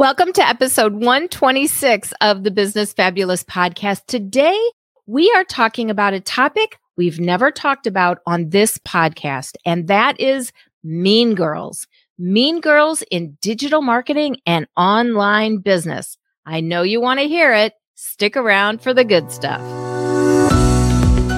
Welcome to episode 126 of the Business Fabulous podcast. Today, we are talking about a topic we've never talked about on this podcast, and that is mean girls. Mean girls in digital marketing and online business. I know you want to hear it. Stick around for the good stuff.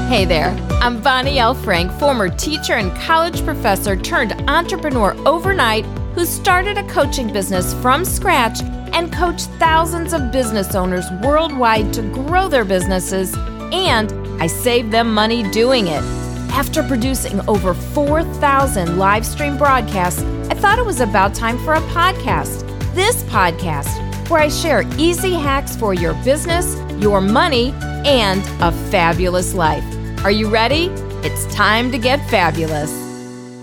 Hey there, I'm Bonnie L. Frank, former teacher and college professor turned entrepreneur overnight who started a coaching business from scratch and coached thousands of business owners worldwide to grow their businesses, and I saved them money doing it. After producing over 4,000 live stream broadcasts, I thought it was about time for a podcast. This podcast, where I share easy hacks for your business, your money, and a fabulous life. Are you ready? It's time to get fabulous.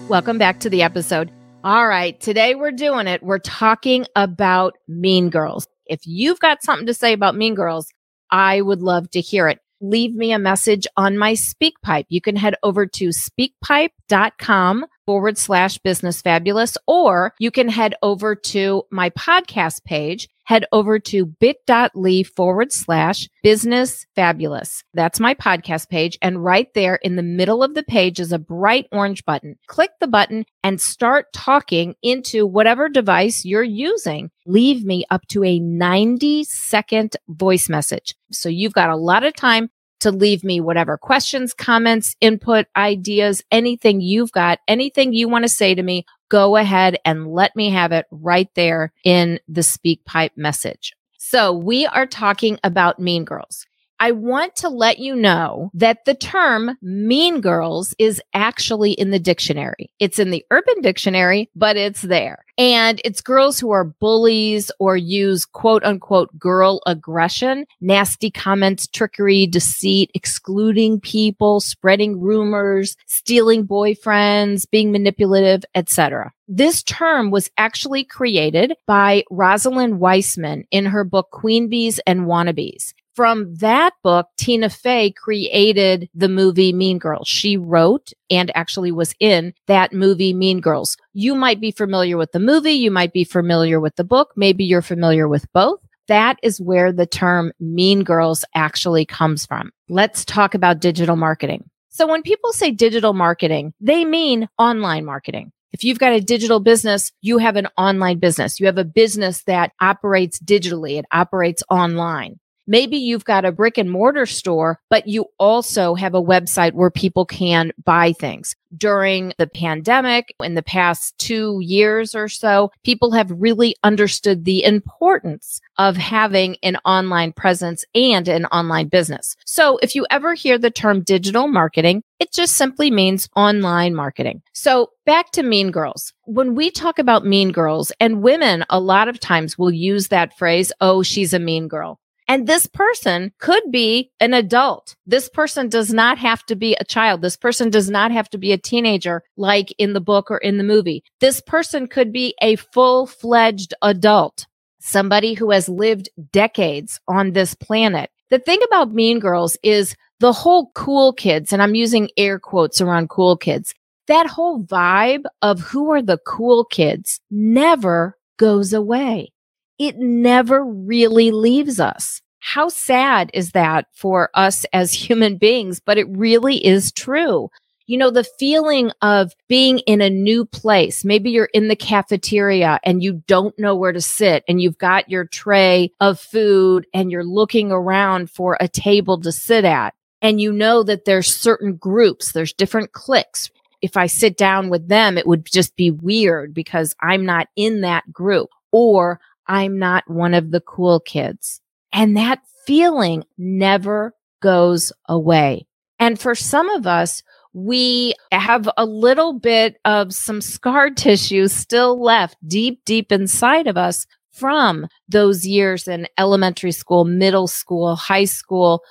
Welcome back to the episode. All right, today we're doing it. We're talking about Mean Girls. If you've got something to say about Mean Girls, I would love to hear it. Leave me a message on my SpeakPipe. You can head over to speakpipe.com forward slash business fabulous, or you can head over to my podcast page head over to bit.ly forward slash business fabulous. That's my podcast page. And right there in the middle of the page is a bright orange button. Click the button and start talking into whatever device you're using. Leave me up to a 90 second voice message. So you've got a lot of time to leave me whatever questions, comments, input, ideas, anything you've got, anything you want to say to me go ahead and let me have it right there in the SpeakPipe message. So we are talking about Mean Girls. I want to let you know that the term mean girls is actually in the dictionary. It's in the urban dictionary, but it's there. And it's girls who are bullies or use quote unquote girl aggression, nasty comments, trickery, deceit, excluding people, spreading rumors, stealing boyfriends, being manipulative, etc. This term was actually created by Rosalind Wiseman in her book Queen Bees and Wannabes from that book, Tina Fey created the movie Mean Girls. She wrote and actually was in that movie Mean Girls. You might be familiar with the movie. You might be familiar with the book. Maybe you're familiar with both. That is where the term Mean Girls actually comes from. Let's talk about digital marketing. So when people say digital marketing, they mean online marketing. If you've got a digital business, you have an online business. You have a business that operates digitally. It operates online. Maybe you've got a brick and mortar store, but you also have a website where people can buy things. During the pandemic, in the past two years or so, people have really understood the importance of having an online presence and an online business. So if you ever hear the term digital marketing, it just simply means online marketing. So back to mean girls. When we talk about mean girls and women, a lot of times will use that phrase, Oh, she's a mean girl. And this person could be an adult. This person does not have to be a child. This person does not have to be a teenager like in the book or in the movie. This person could be a full fledged adult, somebody who has lived decades on this planet. The thing about Mean Girls is the whole cool kids, and I'm using air quotes around cool kids, that whole vibe of who are the cool kids never goes away it never really leaves us. How sad is that for us as human beings? But it really is true. You know, the feeling of being in a new place. Maybe you're in the cafeteria and you don't know where to sit and you've got your tray of food and you're looking around for a table to sit at. And you know that there's certain groups, there's different cliques. If I sit down with them, it would just be weird because I'm not in that group. Or I'm not one of the cool kids. And that feeling never goes away. And for some of us, we have a little bit of some scar tissue still left deep, deep inside of us from those years in elementary school, middle school, high school,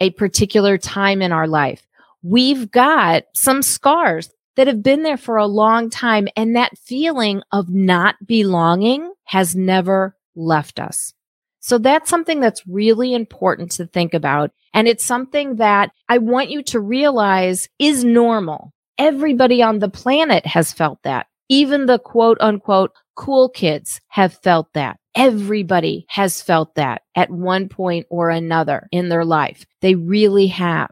a particular time in our life. We've got some scars that have been there for a long time. And that feeling of not belonging has never left us. So that's something that's really important to think about. And it's something that I want you to realize is normal. Everybody on the planet has felt that. Even the quote unquote cool kids have felt that. Everybody has felt that at one point or another in their life. They really have.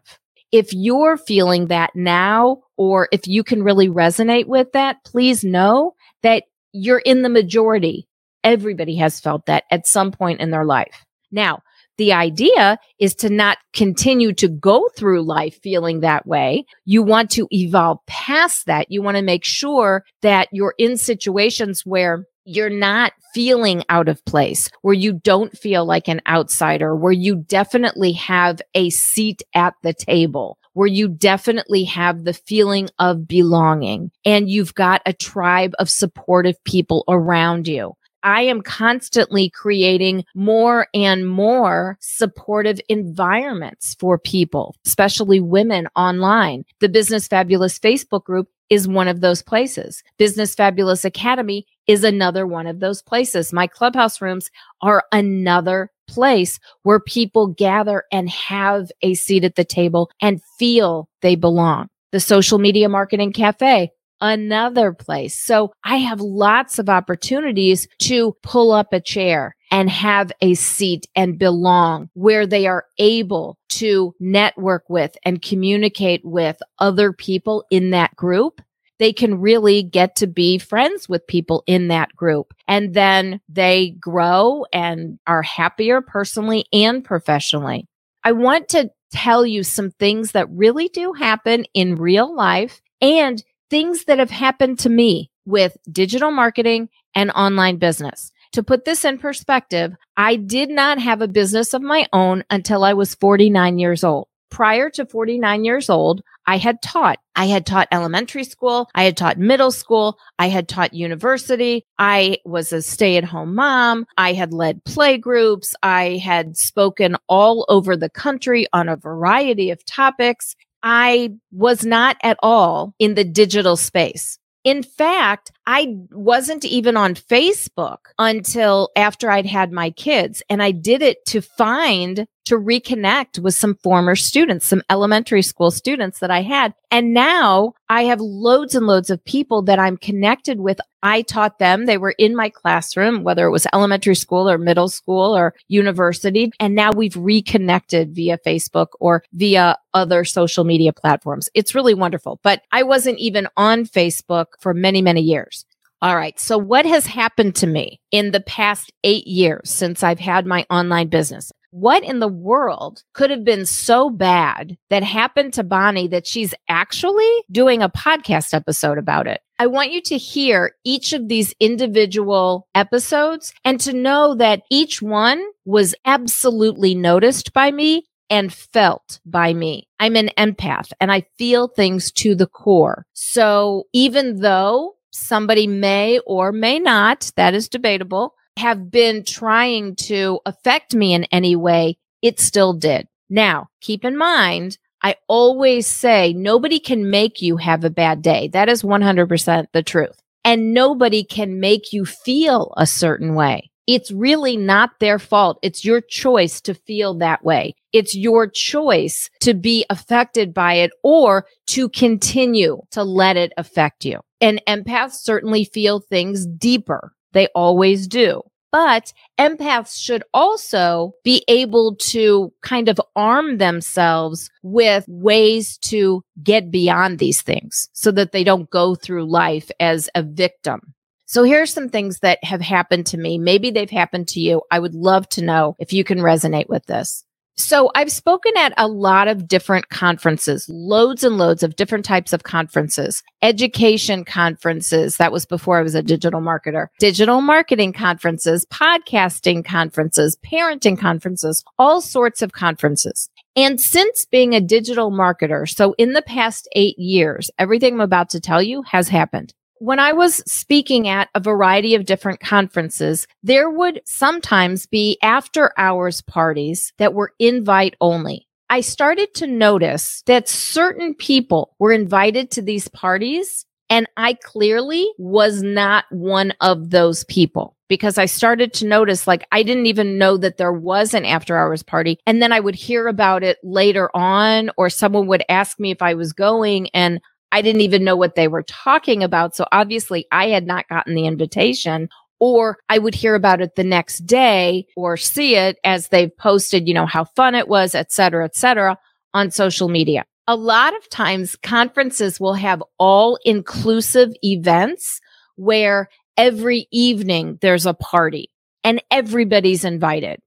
If you're feeling that now, or if you can really resonate with that, please know that you're in the majority. Everybody has felt that at some point in their life. Now, the idea is to not continue to go through life feeling that way. You want to evolve past that. You want to make sure that you're in situations where you're not feeling out of place, where you don't feel like an outsider, where you definitely have a seat at the table, where you definitely have the feeling of belonging and you've got a tribe of supportive people around you. I am constantly creating more and more supportive environments for people, especially women online. The Business Fabulous Facebook group is one of those places. Business Fabulous Academy is another one of those places. My clubhouse rooms are another place where people gather and have a seat at the table and feel they belong. The social media marketing cafe, another place. So I have lots of opportunities to pull up a chair and have a seat and belong where they are able to network with and communicate with other people in that group. They can really get to be friends with people in that group. And then they grow and are happier personally and professionally. I want to tell you some things that really do happen in real life and things that have happened to me with digital marketing and online business. To put this in perspective, I did not have a business of my own until I was 49 years old. Prior to 49 years old, I had taught. I had taught elementary school. I had taught middle school. I had taught university. I was a stay at home mom. I had led play groups. I had spoken all over the country on a variety of topics. I was not at all in the digital space. In fact, I wasn't even on Facebook until after I'd had my kids. And I did it to find, to reconnect with some former students, some elementary school students that I had. And now I have loads and loads of people that I'm connected with. I taught them. They were in my classroom, whether it was elementary school or middle school or university. And now we've reconnected via Facebook or via other social media platforms. It's really wonderful. But I wasn't even on Facebook for many, many years. All right. So what has happened to me in the past eight years since I've had my online business? What in the world could have been so bad that happened to Bonnie that she's actually doing a podcast episode about it? I want you to hear each of these individual episodes and to know that each one was absolutely noticed by me and felt by me. I'm an empath and I feel things to the core. So even though somebody may or may not, that is debatable, have been trying to affect me in any way, it still did. Now, keep in mind, I always say nobody can make you have a bad day. That is 100% the truth. And nobody can make you feel a certain way. It's really not their fault. It's your choice to feel that way. It's your choice to be affected by it or to continue to let it affect you. And empaths certainly feel things deeper. They always do. But empaths should also be able to kind of arm themselves with ways to get beyond these things so that they don't go through life as a victim. So here's some things that have happened to me. Maybe they've happened to you. I would love to know if you can resonate with this. So I've spoken at a lot of different conferences, loads and loads of different types of conferences, education conferences. That was before I was a digital marketer, digital marketing conferences, podcasting conferences, parenting conferences, all sorts of conferences. And since being a digital marketer, so in the past eight years, everything I'm about to tell you has happened. When I was speaking at a variety of different conferences, there would sometimes be after hours parties that were invite only. I started to notice that certain people were invited to these parties and I clearly was not one of those people because I started to notice like I didn't even know that there was an after hours party. And then I would hear about it later on, or someone would ask me if I was going. And I didn't even know what they were talking about. So obviously I had not gotten the invitation or I would hear about it the next day or see it as they've posted, you know, how fun it was, et cetera, et cetera on social media. A lot of times conferences will have all inclusive events where every evening there's a party and everybody's invited.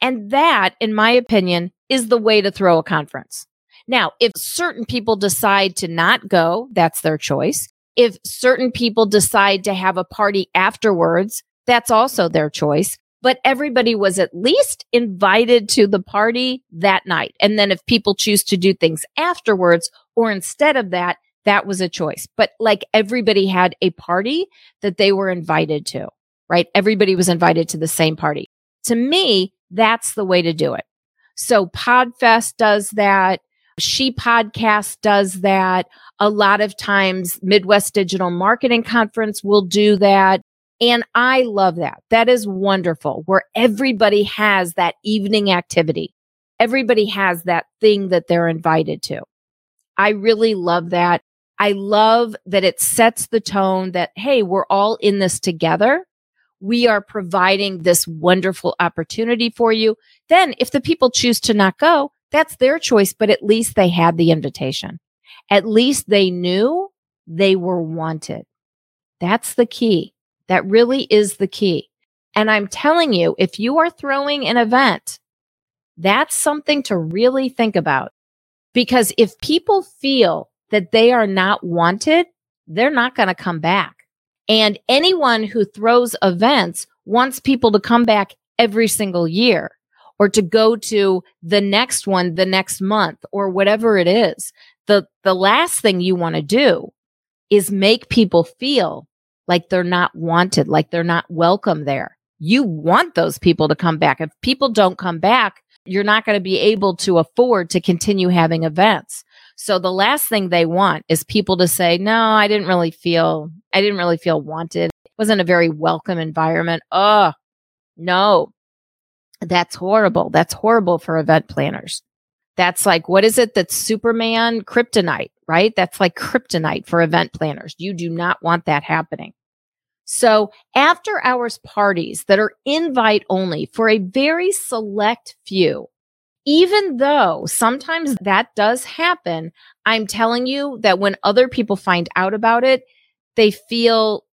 And that, in my opinion, is the way to throw a conference. Now, if certain people decide to not go, that's their choice. If certain people decide to have a party afterwards, that's also their choice. But everybody was at least invited to the party that night. And then if people choose to do things afterwards or instead of that, that was a choice. But like everybody had a party that they were invited to, right? Everybody was invited to the same party. To me, that's the way to do it. So Podfest does that. She Podcast does that. A lot of times Midwest Digital Marketing Conference will do that. And I love that. That is wonderful where everybody has that evening activity. Everybody has that thing that they're invited to. I really love that. I love that it sets the tone that, Hey, we're all in this together. We are providing this wonderful opportunity for you. Then if the people choose to not go, that's their choice, but at least they had the invitation. At least they knew they were wanted. That's the key. That really is the key. And I'm telling you, if you are throwing an event, that's something to really think about. Because if people feel that they are not wanted, they're not going to come back. And anyone who throws events wants people to come back every single year or to go to the next one the next month or whatever it is. The, the last thing you want to do is make people feel like they're not wanted, like they're not welcome there. You want those people to come back. If people don't come back, you're not going to be able to afford to continue having events. So the last thing they want is people to say, no, I didn't really feel, I didn't really feel wanted. It wasn't a very welcome environment. Oh, no, that's horrible. That's horrible for event planners. That's like, what is it that's Superman kryptonite, right? That's like kryptonite for event planners. You do not want that happening. So after hours parties that are invite only for a very select few, even though sometimes that does happen, I'm telling you that when other people find out about it, they feel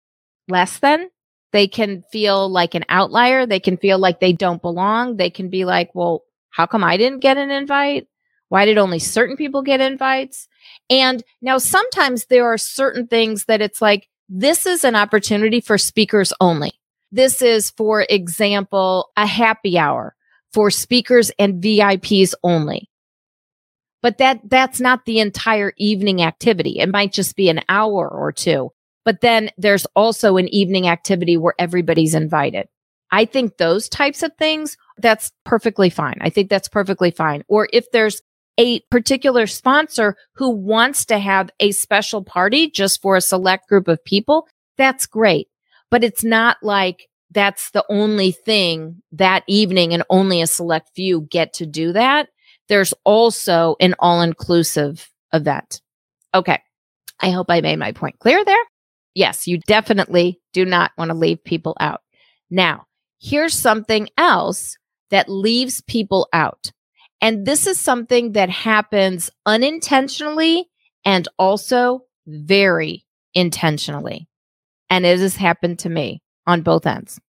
less than. They can feel like an outlier. They can feel like they don't belong. They can be like, well, how come I didn't get an invite? Why did only certain people get invites? And now sometimes there are certain things that it's like, this is an opportunity for speakers only. This is, for example, a happy hour for speakers and VIPs only. But that, that's not the entire evening activity. It might just be an hour or two. But then there's also an evening activity where everybody's invited. I think those types of things, that's perfectly fine. I think that's perfectly fine. Or if there's a particular sponsor who wants to have a special party just for a select group of people, that's great. But it's not like that's the only thing that evening and only a select few get to do that. There's also an all inclusive event. Okay. I hope I made my point clear there. Yes, you definitely do not want to leave people out. Now, here's something else that leaves people out. And this is something that happens unintentionally and also very intentionally. And it has happened to me on both ends.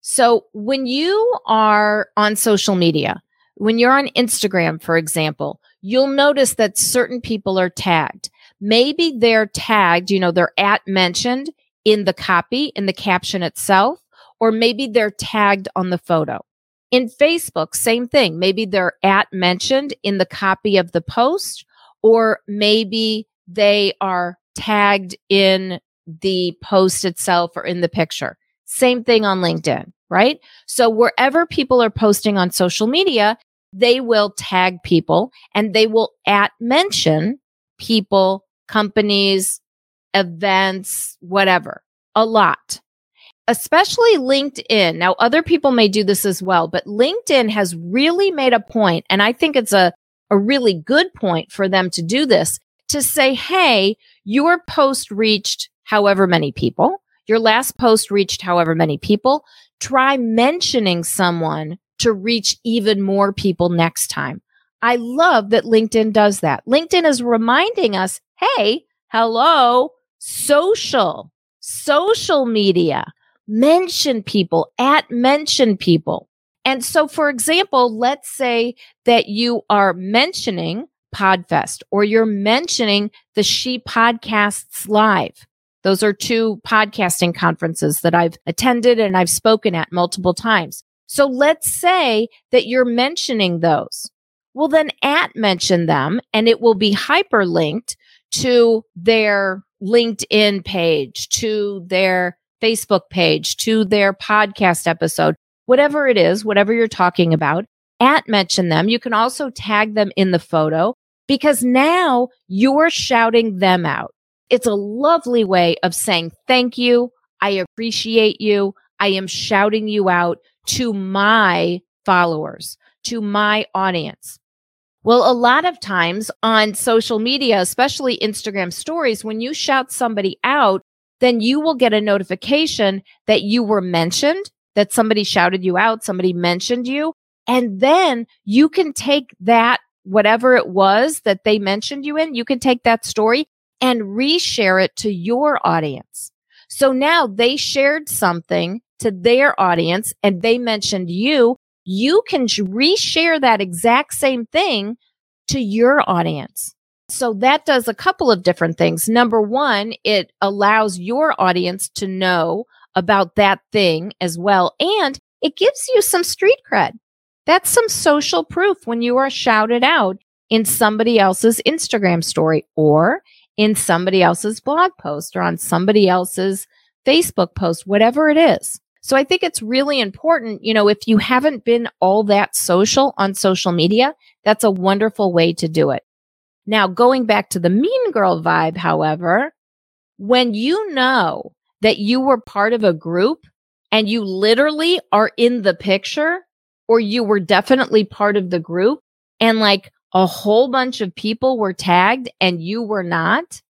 So when you are on social media, when you're on Instagram, for example, you'll notice that certain people are tagged. Maybe they're tagged, you know, they're at mentioned in the copy, in the caption itself, or maybe they're tagged on the photo. In Facebook, same thing. Maybe they're at mentioned in the copy of the post, or maybe they are tagged in the post itself or in the picture. Same thing on LinkedIn, right? So wherever people are posting on social media, they will tag people and they will at mention people, companies, events, whatever, a lot. Especially LinkedIn. Now, other people may do this as well, but LinkedIn has really made a point, and I think it's a, a really good point for them to do this, to say, Hey, your post reached however many people. Your last post reached however many people. Try mentioning someone to reach even more people next time. I love that LinkedIn does that. LinkedIn is reminding us, Hey, hello, social, social media, mention people, at mention people. And so, for example, let's say that you are mentioning Podfest or you're mentioning the She Podcasts Live. Those are two podcasting conferences that I've attended and I've spoken at multiple times. So let's say that you're mentioning those. Well, then at mention them and it will be hyperlinked to their LinkedIn page, to their Facebook page, to their podcast episode, whatever it is, whatever you're talking about, at mention them. You can also tag them in the photo because now you're shouting them out. It's a lovely way of saying thank you. I appreciate you. I am shouting you out to my followers, to my audience. Well, a lot of times on social media, especially Instagram stories, when you shout somebody out, then you will get a notification that you were mentioned, that somebody shouted you out, somebody mentioned you. And then you can take that, whatever it was that they mentioned you in, you can take that story and reshare it to your audience. So now they shared something to their audience and they mentioned you. You can reshare that exact same thing to your audience. So that does a couple of different things. Number one, it allows your audience to know about that thing as well. And it gives you some street cred. That's some social proof when you are shouted out in somebody else's Instagram story or in somebody else's blog post or on somebody else's Facebook post, whatever it is. So I think it's really important, you know, if you haven't been all that social on social media, that's a wonderful way to do it. Now, going back to the mean girl vibe, however, when you know that you were part of a group and you literally are in the picture or you were definitely part of the group and like a whole bunch of people were tagged and you were not.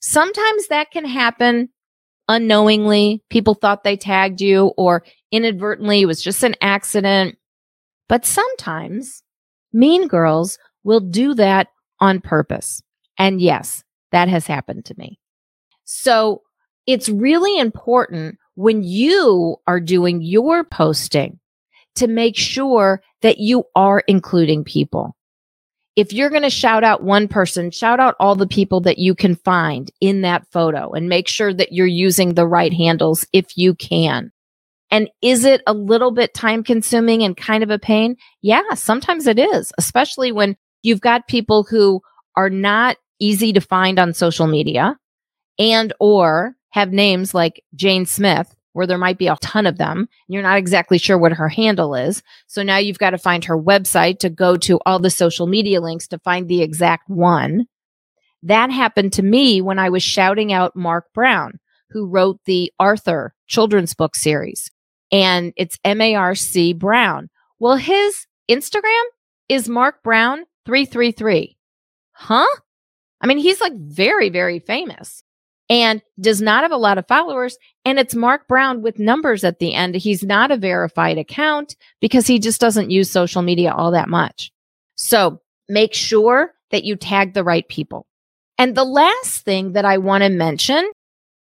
Sometimes that can happen unknowingly. People thought they tagged you or inadvertently it was just an accident. But sometimes mean girls will do that on purpose. And yes, that has happened to me. So it's really important when you are doing your posting to make sure that you are including people if you're going to shout out one person, shout out all the people that you can find in that photo and make sure that you're using the right handles if you can. And is it a little bit time consuming and kind of a pain? Yeah, sometimes it is, especially when you've got people who are not easy to find on social media and or have names like Jane Smith where there might be a ton of them. You're not exactly sure what her handle is. So now you've got to find her website to go to all the social media links to find the exact one. That happened to me when I was shouting out Marc Brown, who wrote the Arthur children's book series. And it's M A R C Brown. Well, his Instagram is Marc Brown 333. Huh? I mean, he's like very, very famous and does not have a lot of followers. And it's Marc Brown with numbers at the end. He's not a verified account because he just doesn't use social media all that much. So make sure that you tag the right people. And the last thing that I want to mention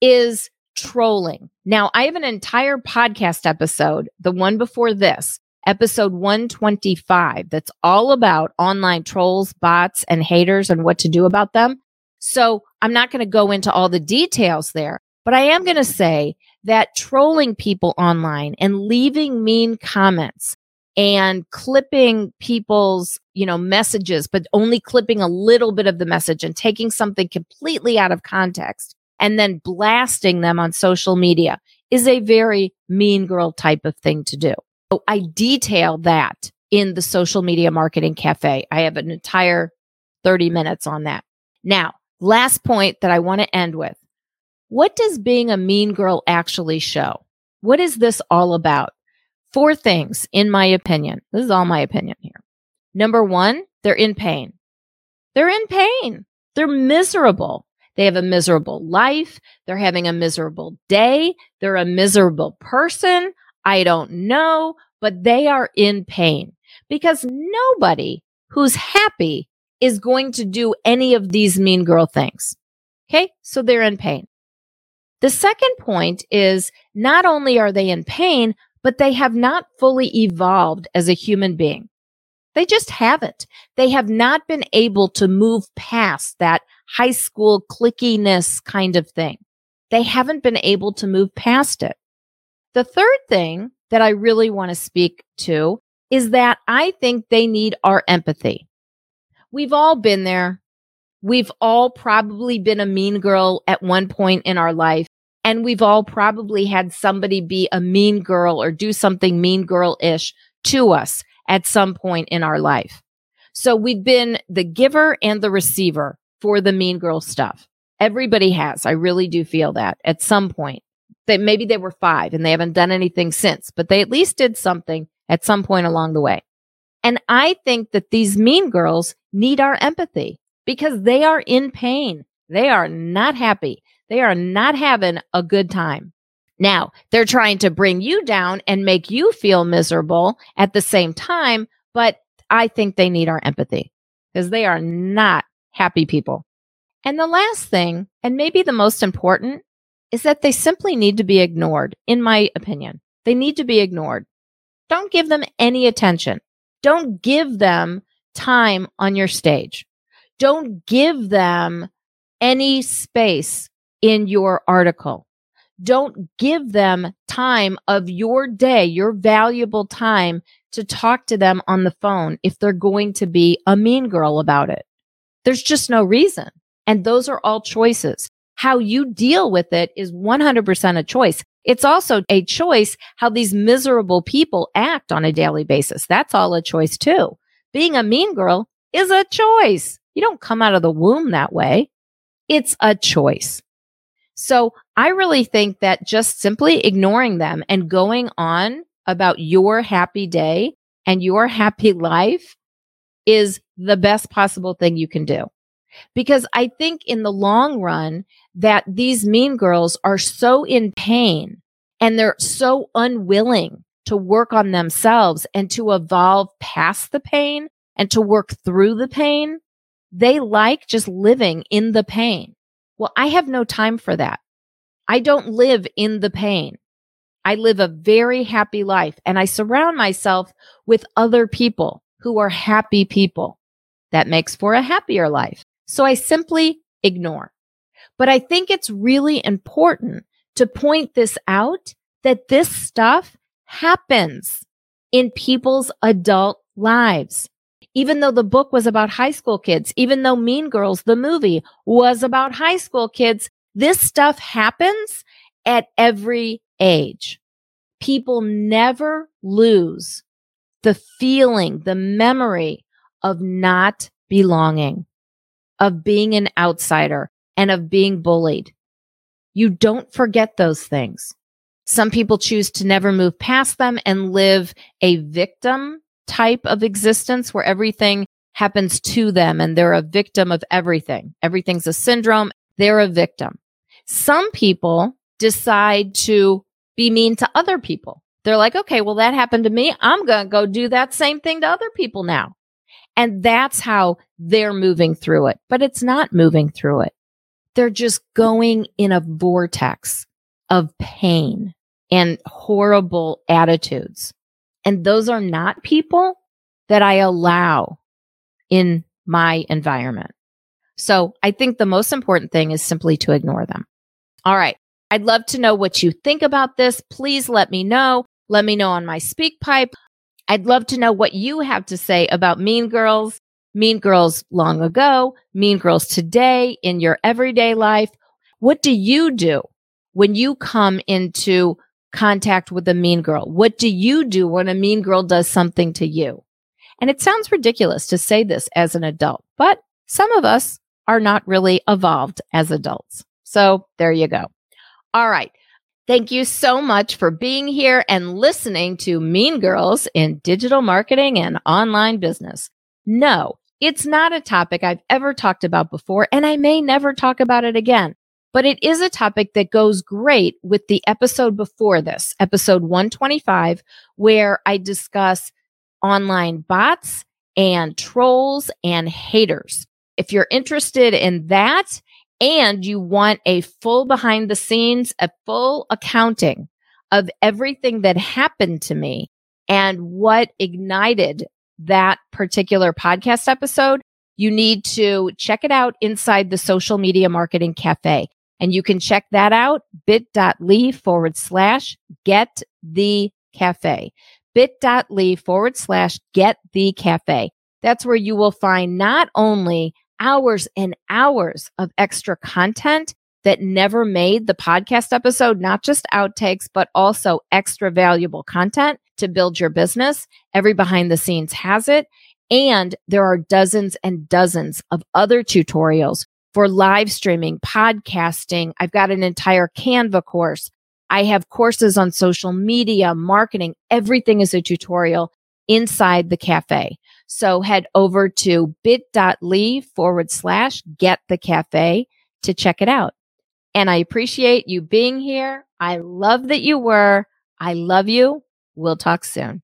is trolling. Now, I have an entire podcast episode, the one before this, episode 125, that's all about online trolls, bots, and haters and what to do about them. So I'm not going to go into all the details there, but I am going to say that trolling people online and leaving mean comments and clipping people's, you know, messages, but only clipping a little bit of the message and taking something completely out of context and then blasting them on social media is a very mean girl type of thing to do. So I detail that in the social media marketing cafe. I have an entire 30 minutes on that. Now, Last point that I want to end with. What does being a mean girl actually show? What is this all about? Four things, in my opinion. This is all my opinion here. Number one, they're in pain. They're in pain. They're miserable. They have a miserable life. They're having a miserable day. They're a miserable person. I don't know, but they are in pain because nobody who's happy is going to do any of these mean girl things. Okay. So they're in pain. The second point is not only are they in pain, but they have not fully evolved as a human being. They just haven't. They have not been able to move past that high school clickiness kind of thing. They haven't been able to move past it. The third thing that I really want to speak to is that I think they need our empathy. We've all been there. We've all probably been a mean girl at one point in our life. And we've all probably had somebody be a mean girl or do something mean girl ish to us at some point in our life. So we've been the giver and the receiver for the mean girl stuff. Everybody has. I really do feel that at some point. That maybe they were five and they haven't done anything since, but they at least did something at some point along the way. And I think that these mean girls need our empathy because they are in pain. They are not happy. They are not having a good time. Now, they're trying to bring you down and make you feel miserable at the same time, but I think they need our empathy because they are not happy people. And the last thing, and maybe the most important, is that they simply need to be ignored, in my opinion. They need to be ignored. Don't give them any attention. Don't give them time on your stage. Don't give them any space in your article. Don't give them time of your day, your valuable time to talk to them on the phone if they're going to be a mean girl about it. There's just no reason. And those are all choices. How you deal with it is 100% a choice. It's also a choice how these miserable people act on a daily basis. That's all a choice too. Being a mean girl is a choice. You don't come out of the womb that way. It's a choice. So I really think that just simply ignoring them and going on about your happy day and your happy life is the best possible thing you can do. Because I think in the long run that these mean girls are so in pain and they're so unwilling to work on themselves and to evolve past the pain and to work through the pain. They like just living in the pain. Well, I have no time for that. I don't live in the pain. I live a very happy life and I surround myself with other people who are happy people. That makes for a happier life. So I simply ignore. But I think it's really important to point this out that this stuff happens in people's adult lives even though the book was about high school kids, even though Mean Girls, the movie, was about high school kids, this stuff happens at every age. People never lose the feeling, the memory of not belonging, of being an outsider, and of being bullied. You don't forget those things. Some people choose to never move past them and live a victim type of existence where everything happens to them and they're a victim of everything. Everything's a syndrome. They're a victim. Some people decide to be mean to other people. They're like, okay, well, that happened to me. I'm going to go do that same thing to other people now. And that's how they're moving through it, but it's not moving through it. They're just going in a vortex of pain and horrible attitudes. And those are not people that I allow in my environment. So I think the most important thing is simply to ignore them. All right. I'd love to know what you think about this. Please let me know. Let me know on my SpeakPipe. I'd love to know what you have to say about Mean Girls, Mean Girls long ago, Mean Girls today in your everyday life. What do you do when you come into contact with a mean girl? What do you do when a mean girl does something to you? And it sounds ridiculous to say this as an adult, but some of us are not really evolved as adults. So there you go. All right. Thank you so much for being here and listening to Mean Girls in Digital Marketing and Online Business. Know It's not a topic I've ever talked about before, and I may never talk about it again. But it is a topic that goes great with the episode before this, episode 125, where I discuss online bots and trolls and haters. If you're interested in that and you want a full behind the scenes, a full accounting of everything that happened to me and what ignited that particular podcast episode, you need to check it out inside the social media marketing cafe. And you can check that out bit.ly forward slash get the cafe. bit.ly forward slash get the cafe. That's where you will find not only hours and hours of extra content that never made the podcast episode, not just outtakes, but also extra valuable content to build your business. Every behind the scenes has it. And there are dozens and dozens of other tutorials for live streaming, podcasting. I've got an entire Canva course. I have courses on social media, marketing. Everything is a tutorial inside the cafe. So head over to bit.ly forward slash get the cafe to check it out. And I appreciate you being here. I love that you were. I love you. We'll talk soon.